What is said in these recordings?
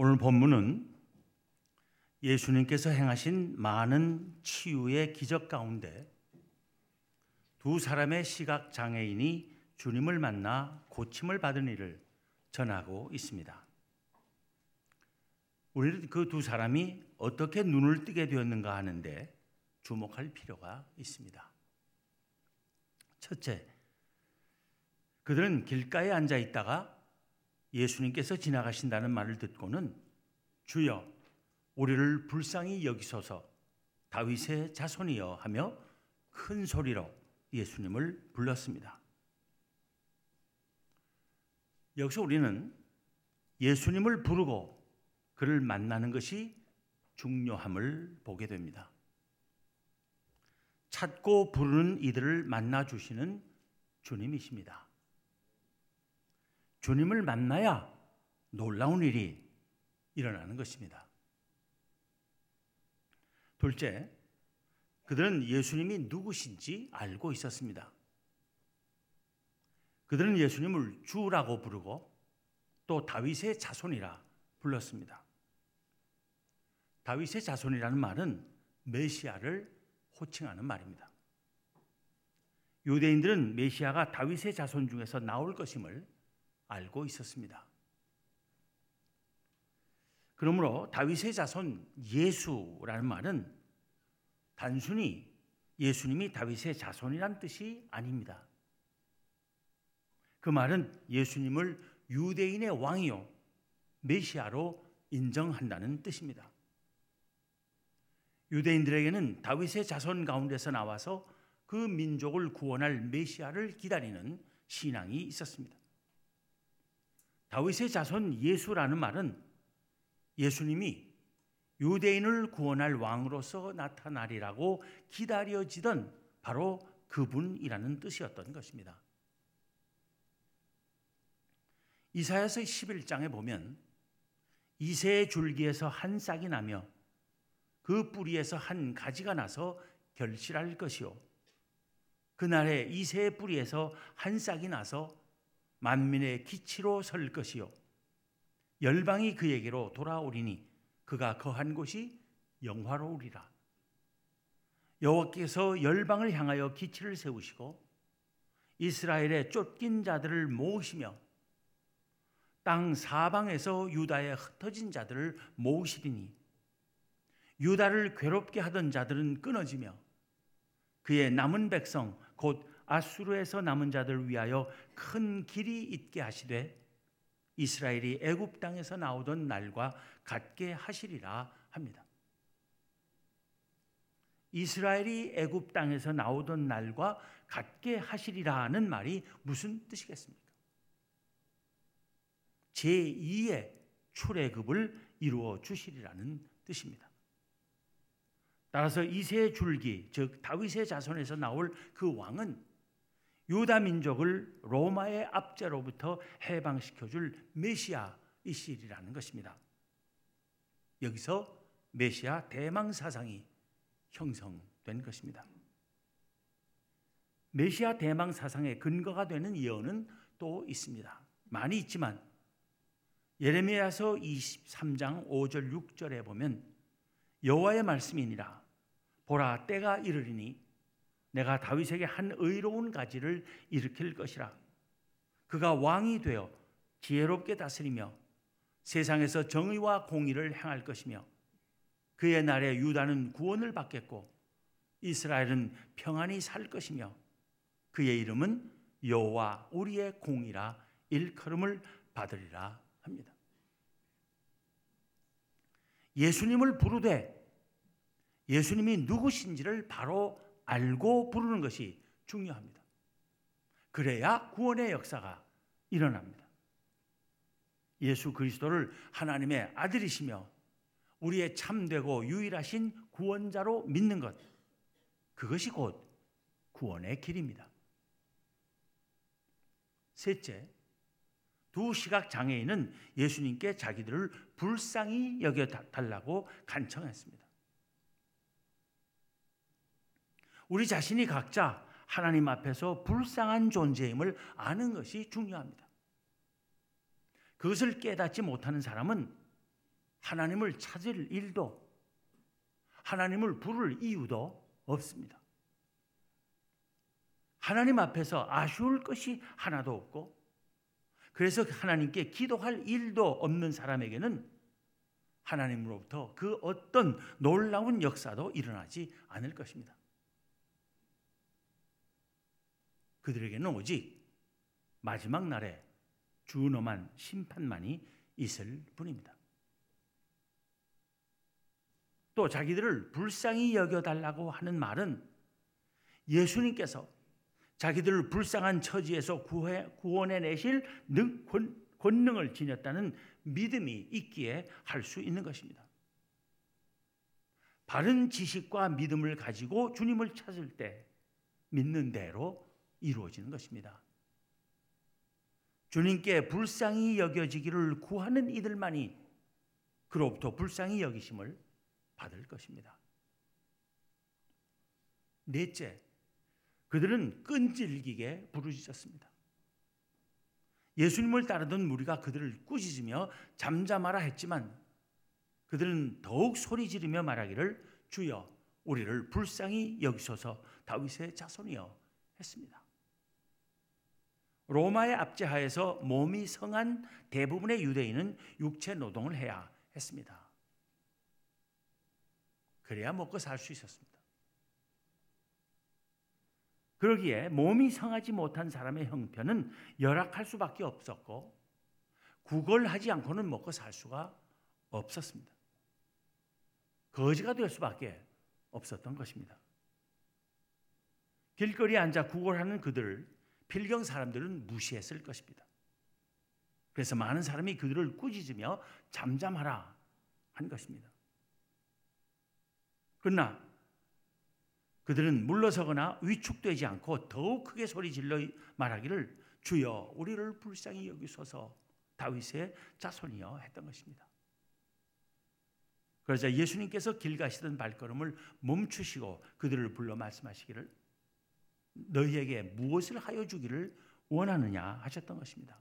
오늘 본문은 예수님께서 행하신 많은 치유의 기적 가운데 두 사람의 시각 장애인이 주님을 만나 고침을 받은 일을 전하고 있습니다. 우리는 그두 사람이 어떻게 눈을 뜨게 되었는가 하는데 주목할 필요가 있습니다. 첫째, 그들은 길가에 앉아 있다가 예수님께서 지나가신다는 말을 듣고는 주여 우리를 불쌍히 여기소서 다윗의 자손이여 하며 큰 소리로 예수님을 불렀습니다. 여기서 우리는 예수님을 부르고 그를 만나는 것이 중요함을 보게 됩니다. 찾고 부르는 이들을 만나 주시는 주님이십니다. 주님을 만나야 놀라운 일이 일어나는 것입니다. 둘째, 그들은 예수님이 누구신지 알고 있었습니다. 그들은 예수님을 주라고 부르고 또 다윗의 자손이라 불렀습니다. 다윗의 자손이라는 말은 메시아를 호칭하는 말입니다. 유대인들은 메시아가 다윗의 자손 중에서 나올 것임을 알고 있었습니다. 그러므로 다윗의 자손 예수라는 말은 단순히 예수님이 다윗의 자손이란 뜻이 아닙니다. 그 말은 예수님을 유대인의 왕이요 메시아로 인정한다는 뜻입니다. 유대인들에게는 다윗의 자손 가운데서 나와서 그 민족을 구원할 메시아를 기다리는 신앙이 있었습니다. 다윗의 자손 예수라는 말은 예수님이 유대인을 구원할 왕으로서 나타나리라고 기다려지던 바로 그분이라는 뜻이었던 것입니다. 이사야서 11장에 보면 이새의 줄기에서 한 싹이 나며 그 뿌리에서 한 가지가 나서 결실할 것이요 그날에 이새의 뿌리에서 한 싹이 나서 만민의 기치로 설 것이요. 열방이 그에게로 돌아오리니 그가 거한 곳이 영화로우리라. 여호와께서 열방을 향하여 기치를 세우시고 이스라엘의 쫓긴 자들을 모으시며 땅 사방에서 유다에 흩어진 자들을 모으시리니 유다를 괴롭게 하던 자들은 끊어지며 그의 남은 백성 곧 아수르에서 남은 자들 위하여 큰 길이 있게 하시되 이스라엘이 애굽 땅에서 나오던 날과 같게 하시리라 합니다. 이스라엘이 애굽 땅에서 나오던 날과 같게 하시리라는 말이 무슨 뜻이겠습니까? 제2의 출애굽을 이루어 주시리라는 뜻입니다. 따라서 이세 줄기 즉 다윗의 자손에서 나올 그 왕은 유다 민족을 로마의 압제로부터 해방시켜 줄 메시아이시리라는 것입니다. 여기서 메시아 대망 사상이 형성된 것입니다. 메시아 대망 사상의 근거가 되는 예언은 또 있습니다. 많이 있지만 예레미야서 23장 5절 6절에 보면 여호와의 말씀이니라 보라 때가 이르리니 내가 다윗에게 한 의로운 가지를 일으킬 것이라. 그가 왕이 되어 지혜롭게 다스리며 세상에서 정의와 공의를 행할 것이며 그의 날에 유다는 구원을 받겠고 이스라엘은 평안히 살 것이며 그의 이름은 여호와 우리의 공이라 일컬음을 받으리라 합니다. 예수님을 부르되 예수님이 누구신지를 바로 알고 부르는 것이 중요합니다. 그래야 구원의 역사가 일어납니다. 예수 그리스도를 하나님의 아들이시며 우리의 참되고 유일하신 구원자로 믿는 것. 그것이 곧 구원의 길입니다. 셋째, 두 시각 장애인은 예수님께 자기들을 불쌍히 여겨 달라고 간청했습니다. 우리 자신이 각자 하나님 앞에서 불쌍한 존재임을 아는 것이 중요합니다. 그것을 깨닫지 못하는 사람은 하나님을 찾을 일도 하나님을 부를 이유도 없습니다. 하나님 앞에서 아쉬울 것이 하나도 없고 그래서 하나님께 기도할 일도 없는 사람에게는 하나님으로부터 그 어떤 놀라운 역사도 일어나지 않을 것입니다. 그들에게는 오직 마지막 날에 준엄한 심판만이 있을 뿐입니다. 또 자기들을 불쌍히 여겨달라고 하는 말은 예수님께서 자기들을 불쌍한 처지에서 구원해 내실 능, 권, 권능을 지녔다는 믿음이 있기에 할 수 있는 것입니다. 바른 지식과 믿음을 가지고 주님을 찾을 때 믿는 대로 이루어지는 것입니다. 주님께 불쌍히 여겨지기를 구하는 이들만이 그로부터 불쌍히 여기심을 받을 것입니다. 넷째, 그들은 끈질기게 부르짖었습니다. 예수님을 따르던 무리가 그들을 꾸짖으며 잠잠하라 했지만 그들은 더욱 소리 지르며 말하기를 주여 우리를 불쌍히 여기소서 다윗의 자손이여 했습니다. 로마의 압제하에서 몸이 성한 대부분의 유대인은 육체 노동을 해야 했습니다. 그래야 먹고 살 수 있었습니다. 그러기에 몸이 성하지 못한 사람의 형편은 열악할 수밖에 없었고 구걸하지 않고는 먹고 살 수가 없었습니다. 거지가 될 수밖에 없었던 것입니다. 길거리에 앉아 구걸하는 그들을 필경 사람들은 무시했을 것입니다. 그래서 많은 사람이 그들을 꾸짖으며 잠잠하라 한 것입니다. 그러나 그들은 물러서거나 위축되지 않고 더욱 크게 소리 질러 말하기를 주여 우리를 불쌍히 여기소서 다윗의 자손이여 했던 것입니다. 그러자 예수님께서 길 가시던 발걸음을 멈추시고 그들을 불러 말씀하시기를 너희에게 무엇을 하여 주기를 원하느냐 하셨던 것입니다.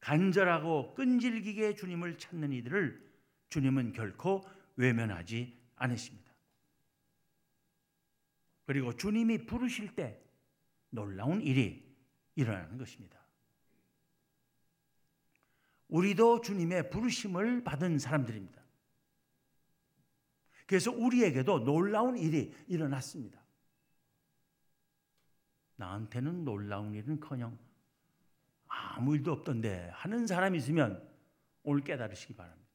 간절하고 끈질기게 주님을 찾는 이들을 주님은 결코 외면하지 않으십니다. 그리고 주님이 부르실 때 놀라운 일이 일어나는 것입니다. 우리도 주님의 부르심을 받은 사람들입니다. 그래서 우리에게도 놀라운 일이 일어났습니다. 나한테는 놀라운 일은 커녕 아무 일도 없던데 하는 사람이 있으면 오늘 깨달으시기 바랍니다.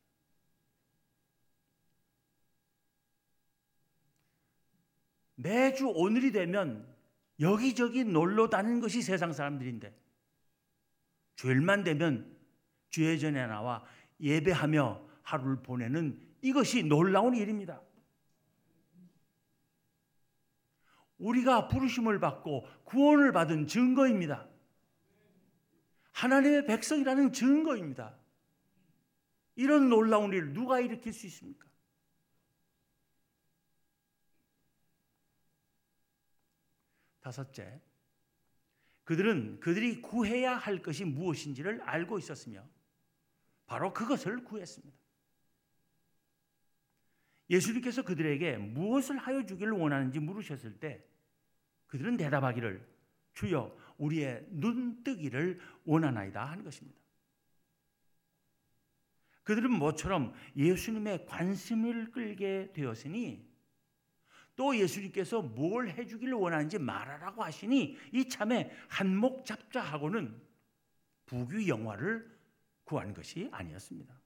매주 오늘이 되면 여기저기 놀러 다니는 것이 세상 사람들인데 주일만 되면 주회전에 나와 예배하며 하루를 보내는 이것이 놀라운 일입니다. 우리가 부르심을 받고 구원을 받은 증거입니다. 하나님의 백성이라는 증거입니다. 이런 놀라운 일을 누가 일으킬 수 있습니까? 다섯째, 그들은 그들이 구해야 할 것이 무엇인지를 알고 있었으며 바로 그것을 구했습니다. 예수님께서 그들에게 무엇을 하여 주기를 원하는지 물으셨을 때 그들은 대답하기를 주여 우리의 눈뜨기를 원하나이다 하는 것입니다. 그들은 모처럼 예수님의 관심을 끌게 되었으니 또 예수님께서 뭘 해주기를 원하는지 말하라고 하시니 이참에 한몫 잡자 하고는 부귀 영화를 구한 것이 아니었습니다.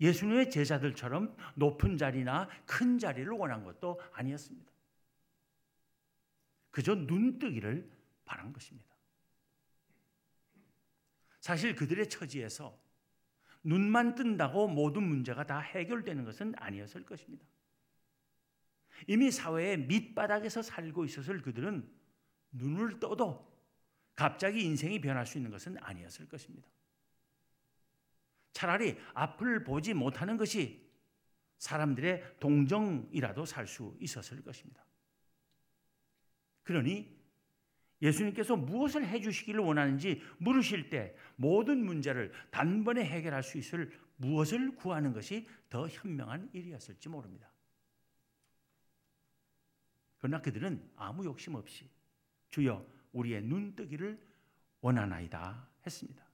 예수님의 제자들처럼 높은 자리나 큰 자리를 원한 것도 아니었습니다. 그저 눈뜨기를 바란 것입니다. 사실 그들의 처지에서 눈만 뜬다고 모든 문제가 다 해결되는 것은 아니었을 것입니다. 이미 사회의 밑바닥에서 살고 있었을 그들은 눈을 떠도 갑자기 인생이 변할 수 있는 것은 아니었을 것입니다. 차라리 앞을 보지 못하는 것이 사람들의 동정이라도 살 수 있었을 것입니다. 그러니 예수님께서 무엇을 해주시기를 원하는지 물으실 때 모든 문제를 단번에 해결할 수 있을 무엇을 구하는 것이 더 현명한 일이었을지 모릅니다. 그러나 그들은 아무 욕심 없이 주여 우리의 눈뜨기를 원하나이다 했습니다.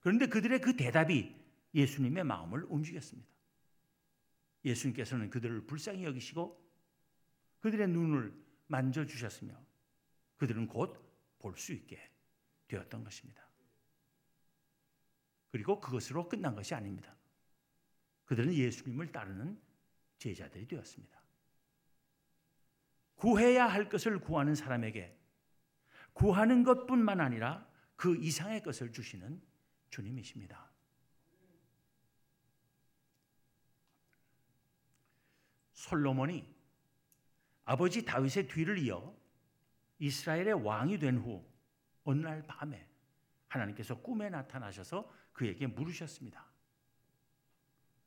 그런데 그들의 그 대답이 예수님의 마음을 움직였습니다. 예수님께서는 그들을 불쌍히 여기시고 그들의 눈을 만져주셨으며 그들은 곧 볼 수 있게 되었던 것입니다. 그리고 그것으로 끝난 것이 아닙니다. 그들은 예수님을 따르는 제자들이 되었습니다. 구해야 할 것을 구하는 사람에게 구하는 것뿐만 아니라 그 이상의 것을 주시는 주님이십니다. 솔로몬이 아버지 다윗의 뒤를 이어 이스라엘의 왕이 된 후 어느 날 밤에 하나님께서 꿈에 나타나셔서 그에게 물으셨습니다.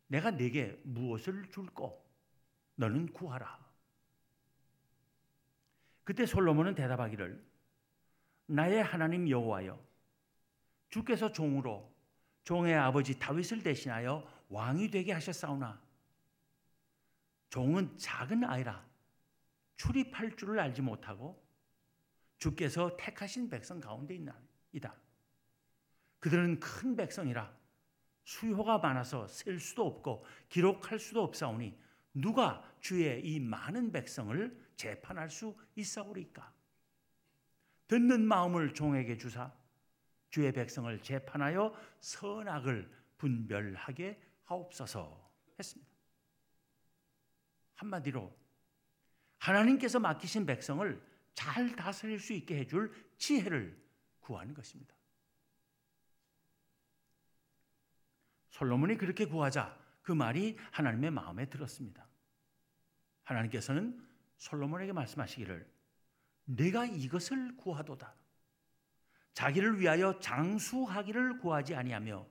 내가 네게 무엇을 줄꼬? 너는 구하라. 그때 솔로몬은 대답하기를 나의 하나님 여호와여 주께서 종으로 종의 아버지 다윗을 대신하여 왕이 되게 하셨사오나 종은 작은 아이라 출입할 줄을 알지 못하고 주께서 택하신 백성 가운데 있다. 그들은 큰 백성이라 수요가 많아서 셀 수도 없고 기록할 수도 없사오니 누가 주의 이 많은 백성을 재판할 수 있사오리까? 듣는 마음을 종에게 주사 주의 백성을 재판하여 선악을 분별하게 하옵소서 했습니다. 한마디로 하나님께서 맡기신 백성을 잘 다스릴 수 있게 해줄 지혜를 구하는 것입니다. 솔로몬이 그렇게 구하자 그 말이 하나님의 마음에 들었습니다. 하나님께서는 솔로몬에게 말씀하시기를 내가 이것을 구하도다. 자기를 위하여 장수하기를 구하지 아니하며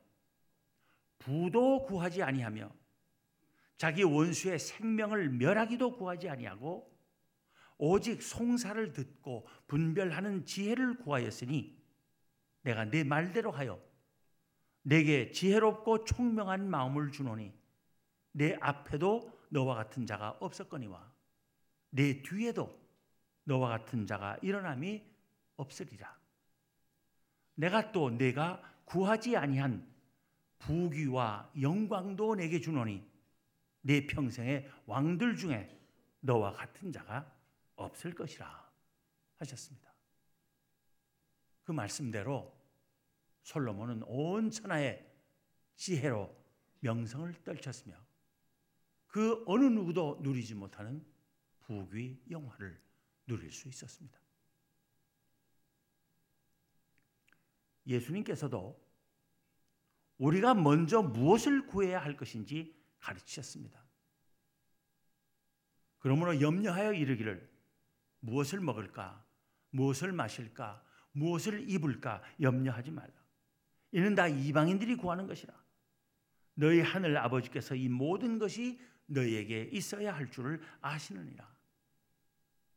부도 구하지 아니하며 자기 원수의 생명을 멸하기도 구하지 아니하고 오직 송사를 듣고 분별하는 지혜를 구하였으니 내가 내 말대로 하여 내게 지혜롭고 총명한 마음을 주노니 내 앞에도 너와 같은 자가 없었거니와 내 뒤에도 너와 같은 자가 일어남이 없으리라. 내가 또 내가 구하지 아니한 부귀와 영광도 내게 주노니 내 평생의 왕들 중에 너와 같은 자가 없을 것이라 하셨습니다. 그 말씀대로 솔로몬은 온 천하의 지혜로 명성을 떨쳤으며 그 어느 누구도 누리지 못하는 부귀 영화를 누릴 수 있었습니다. 예수님께서도 우리가 먼저 무엇을 구해야 할 것인지 가르치셨습니다. 그러므로 염려하여 이르기를 무엇을 먹을까? 무엇을 마실까? 무엇을 입을까? 염려하지 말라. 이는 다 이방인들이 구하는 것이라. 너희 하늘 아버지께서 이 모든 것이 너희에게 있어야 할 줄을 아시느니라.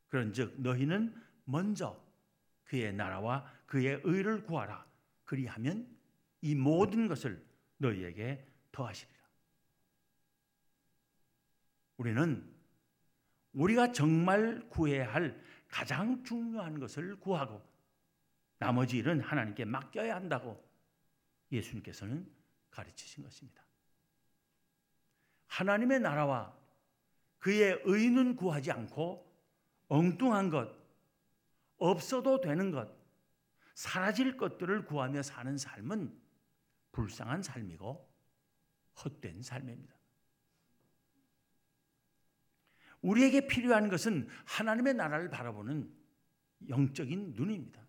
그런즉 너희는 먼저 그의 나라와 그의 의를 구하라. 그리하면 이 모든 것을 너희에게 더하시리라. 우리는 우리가 정말 구해야 할 가장 중요한 것을 구하고 나머지 일은 하나님께 맡겨야 한다고 예수님께서는 가르치신 것입니다. 하나님의 나라와 그의 의는 구하지 않고 엉뚱한 것, 없어도 되는 것, 사라질 것들을 구하며 사는 삶은 불쌍한 삶이고 헛된 삶입니다. 우리에게 필요한 것은 하나님의 나라를 바라보는 영적인 눈입니다.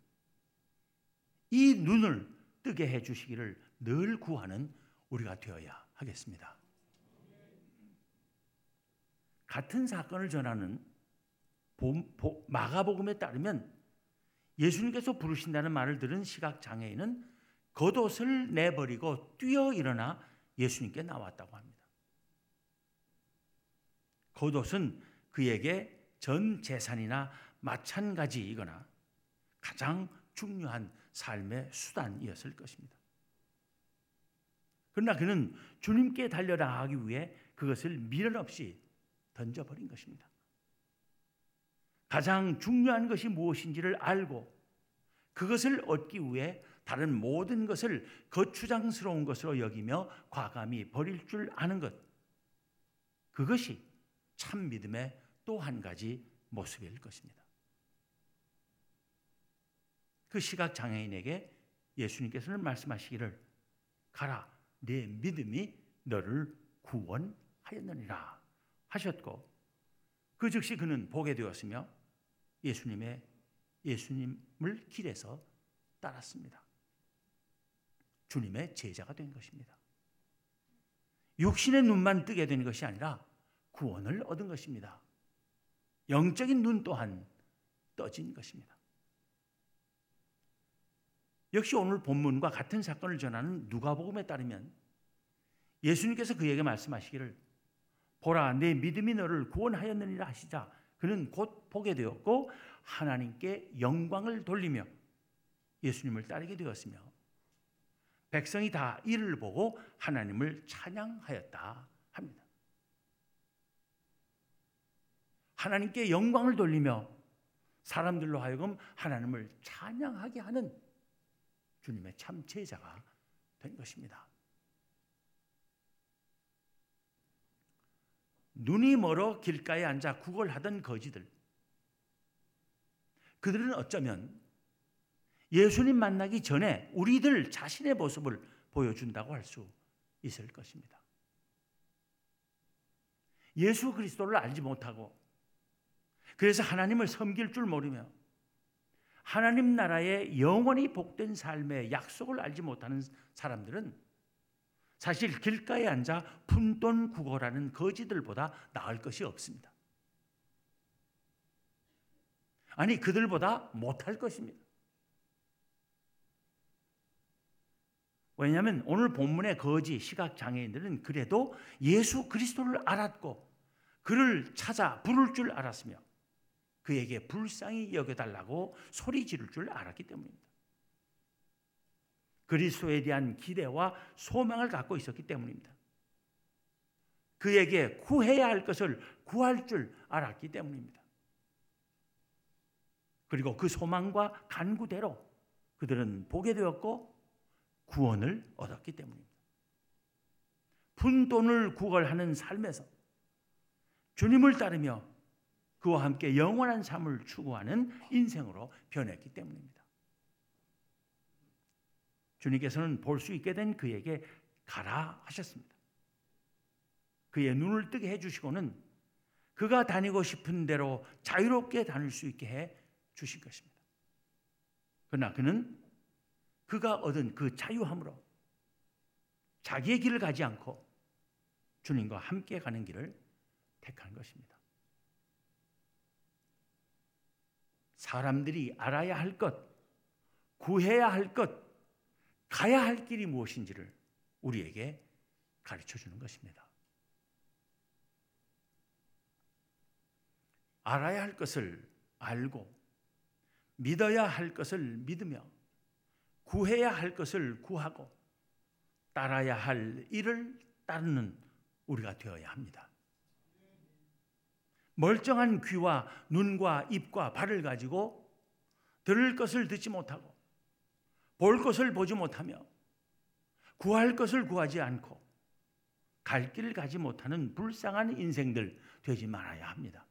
이 눈을 뜨게 해 주시기를 늘 구하는 우리가 되어야 하겠습니다. 같은 사건을 전하는 마가복음에 따르면 예수님께서 부르신다는 말을 들은 시각 장애인은 겉옷을 내버리고 뛰어 일어나 예수님께 나왔다고 합니다. 겉옷은 그에게 전 재산이나 마찬가지이거나 가장 중요한 삶의 수단이었을 것입니다. 그러나 그는 주님께 달려나가기 위해 그것을 미련 없이 던져버린 것입니다. 가장 중요한 것이 무엇인지를 알고 그것을 얻기 위해 다른 모든 것을 거추장스러운 것으로 여기며 과감히 버릴 줄 아는 것. 그것이 참 믿음의 또 한 가지 모습일 것입니다. 그 시각 장애인에게 예수님께서는 말씀하시기를 가라 내 믿음이 너를 구원하였느니라 하셨고 그 즉시 그는 보게 되었으며 예수님의 예수님을 길에서 따랐습니다. 주님의 제자가 된 것입니다. 육신의 눈만 뜨게 된 것이 아니라 구원을 얻은 것입니다. 영적인 눈 또한 떠진 것입니다. 역시 오늘 본문과 같은 사건을 전하는 누가복음에 따르면 예수님께서 그에게 말씀하시기를 보라 내 믿음이 너를 구원하였느니라 하시자 그는 곧 보게 되었고 하나님께 영광을 돌리며 예수님을 따르게 되었으며 백성이 다 이를 보고 하나님을 찬양하였다 합니다. 하나님께 영광을 돌리며 사람들로 하여금 하나님을 찬양하게 하는 주님의 참 제자가 된 것입니다. 눈이 멀어 길가에 앉아 구걸하던 거지들. 그들은 어쩌면 예수님 만나기 전에 우리들 자신의 모습을 보여준다고 할 수 있을 것입니다. 예수 그리스도를 알지 못하고 그래서 하나님을 섬길 줄 모르며 하나님 나라의 영원히 복된 삶의 약속을 알지 못하는 사람들은 사실 길가에 앉아 푼돈 구걸하는 거지들보다 나을 것이 없습니다. 아니 그들보다 못할 것입니다. 왜냐하면 오늘 본문의 거지 시각 장애인들은 그래도 예수 그리스도를 알았고 그를 찾아 부를 줄 알았으며 그에게 불쌍히 여겨달라고 소리 지를 줄 알았기 때문입니다. 그리스도에 대한 기대와 소망을 갖고 있었기 때문입니다. 그에게 구해야 할 것을 구할 줄 알았기 때문입니다. 그리고 그 소망과 간구대로 그들은 보게 되었고 구원을 얻었기 때문입니다. 푼 돈을 구걸하는 삶에서 주님을 따르며 그와 함께 영원한 삶을 추구하는 인생으로 변했기 때문입니다. 주님께서는 볼 수 있게 된 그에게 가라 하셨습니다. 그의 눈을 뜨게 해주시고는 그가 다니고 싶은 대로 자유롭게 다닐 수 있게 해 주신 것입니다. 그러나 그는 그가 얻은 그 자유함으로 자기의 길을 가지 않고 주님과 함께 가는 길을 택한 것입니다. 사람들이 알아야 할 것, 구해야 할 것, 가야 할 길이 무엇인지를 우리에게 가르쳐 주는 것입니다. 알아야 할 것을 알고 믿어야 할 것을 믿으며 구해야 할 것을 구하고 따라야 할 일을 따르는 우리가 되어야 합니다. 멀쩡한 귀와 눈과 입과 발을 가지고 들을 것을 듣지 못하고 볼 것을 보지 못하며 구할 것을 구하지 않고 갈 길을 가지 못하는 불쌍한 인생들 되지 말아야 합니다.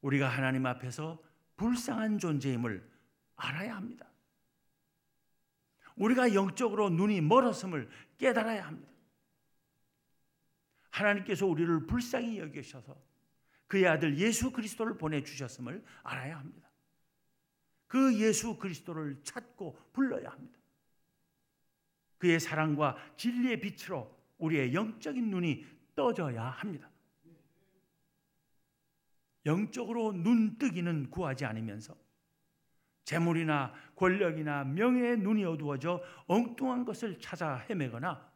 우리가 하나님 앞에서 불쌍한 존재임을 알아야 합니다. 우리가 영적으로 눈이 멀었음을 깨달아야 합니다. 하나님께서 우리를 불쌍히 여기셔서 그의 아들 예수 그리스도를 보내주셨음을 알아야 합니다. 그 예수 그리스도를 찾고 불러야 합니다. 그의 사랑과 진리의 빛으로 우리의 영적인 눈이 떠져야 합니다. 영적으로 눈뜨기는 구하지 않으면서 재물이나 권력이나 명예의 눈이 어두워져 엉뚱한 것을 찾아 헤매거나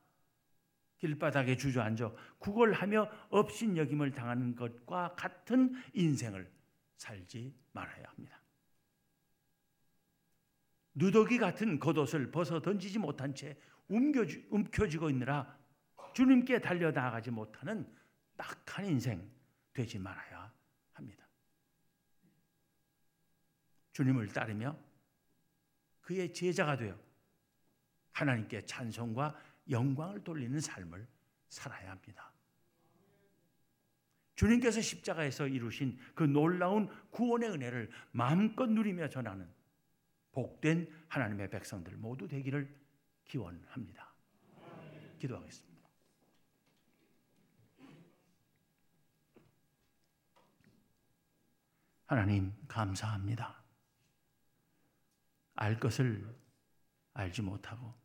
길바닥에 주저앉아 구걸하며 업신여김을 당하는 것과 같은 인생을 살지 말아야 합니다. 누더기 같은 겉옷을 벗어 던지지 못한 채 움켜쥐, 움켜쥐고 있느라 주님께 달려나가지 못하는 딱한 인생 되지 말아야 합니다. 주님을 따르며 그의 제자가 되어 하나님께 찬송과 영광을 돌리는 삶을 살아야 합니다. 주님께서 십자가에서 이루신 그 놀라운 구원의 은혜를 마음껏 누리며 전하는 복된 하나님의 백성들 모두 되기를 기원합니다. 기도하겠습니다. 하나님 감사합니다. 알 것을 알지 못하고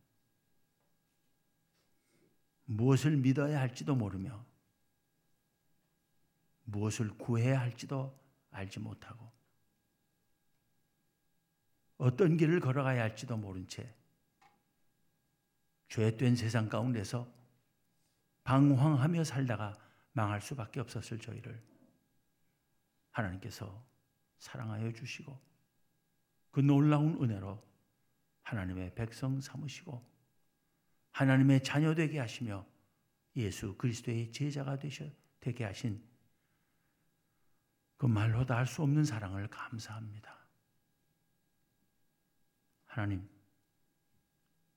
무엇을 믿어야 할지도 모르며 무엇을 구해야 할지도 알지 못하고 어떤 길을 걸어가야 할지도 모른 채 죄된 세상 가운데서 방황하며 살다가 망할 수밖에 없었을 저희를 하나님께서 사랑하여 주시고 그 놀라운 은혜로 하나님의 백성 삼으시고 하나님의 자녀 되게 하시며 예수 그리스도의 제자가 되셔 되게 하신 그 말로 다 할 수 없는 사랑을 감사합니다. 하나님,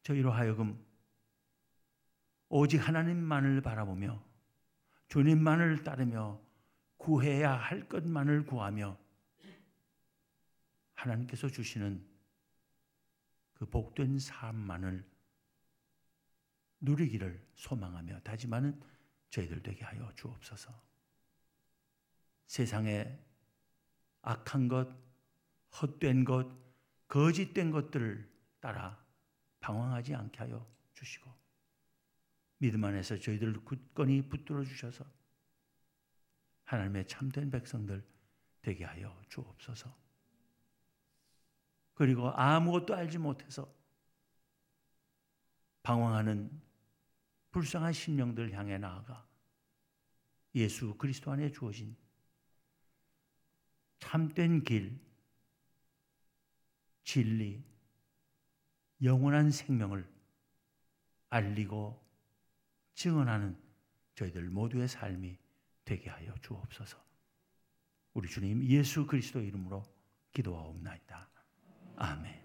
저희로 하여금 오직 하나님만을 바라보며 주님만을 따르며 구해야 할 것만을 구하며 하나님께서 주시는 그 복된 삶만을 누리기를 소망하며 다짐하는 저희들 되게 하여 주옵소서. 세상에 악한 것, 헛된 것, 거짓된 것들을 따라 방황하지 않게 하여 주시고 믿음 안에서 저희들을 굳건히 붙들어 주셔서 하나님의 참된 백성들 되게 하여 주옵소서. 그리고 아무것도 알지 못해서 방황하는 불쌍한 심령들 향해 나아가 예수 그리스도 안에 주어진 참된 길, 진리, 영원한 생명을 알리고 증언하는 저희들 모두의 삶이 되게 하여 주옵소서. 우리 주님 예수 그리스도 이름으로 기도하옵나이다. 아멘.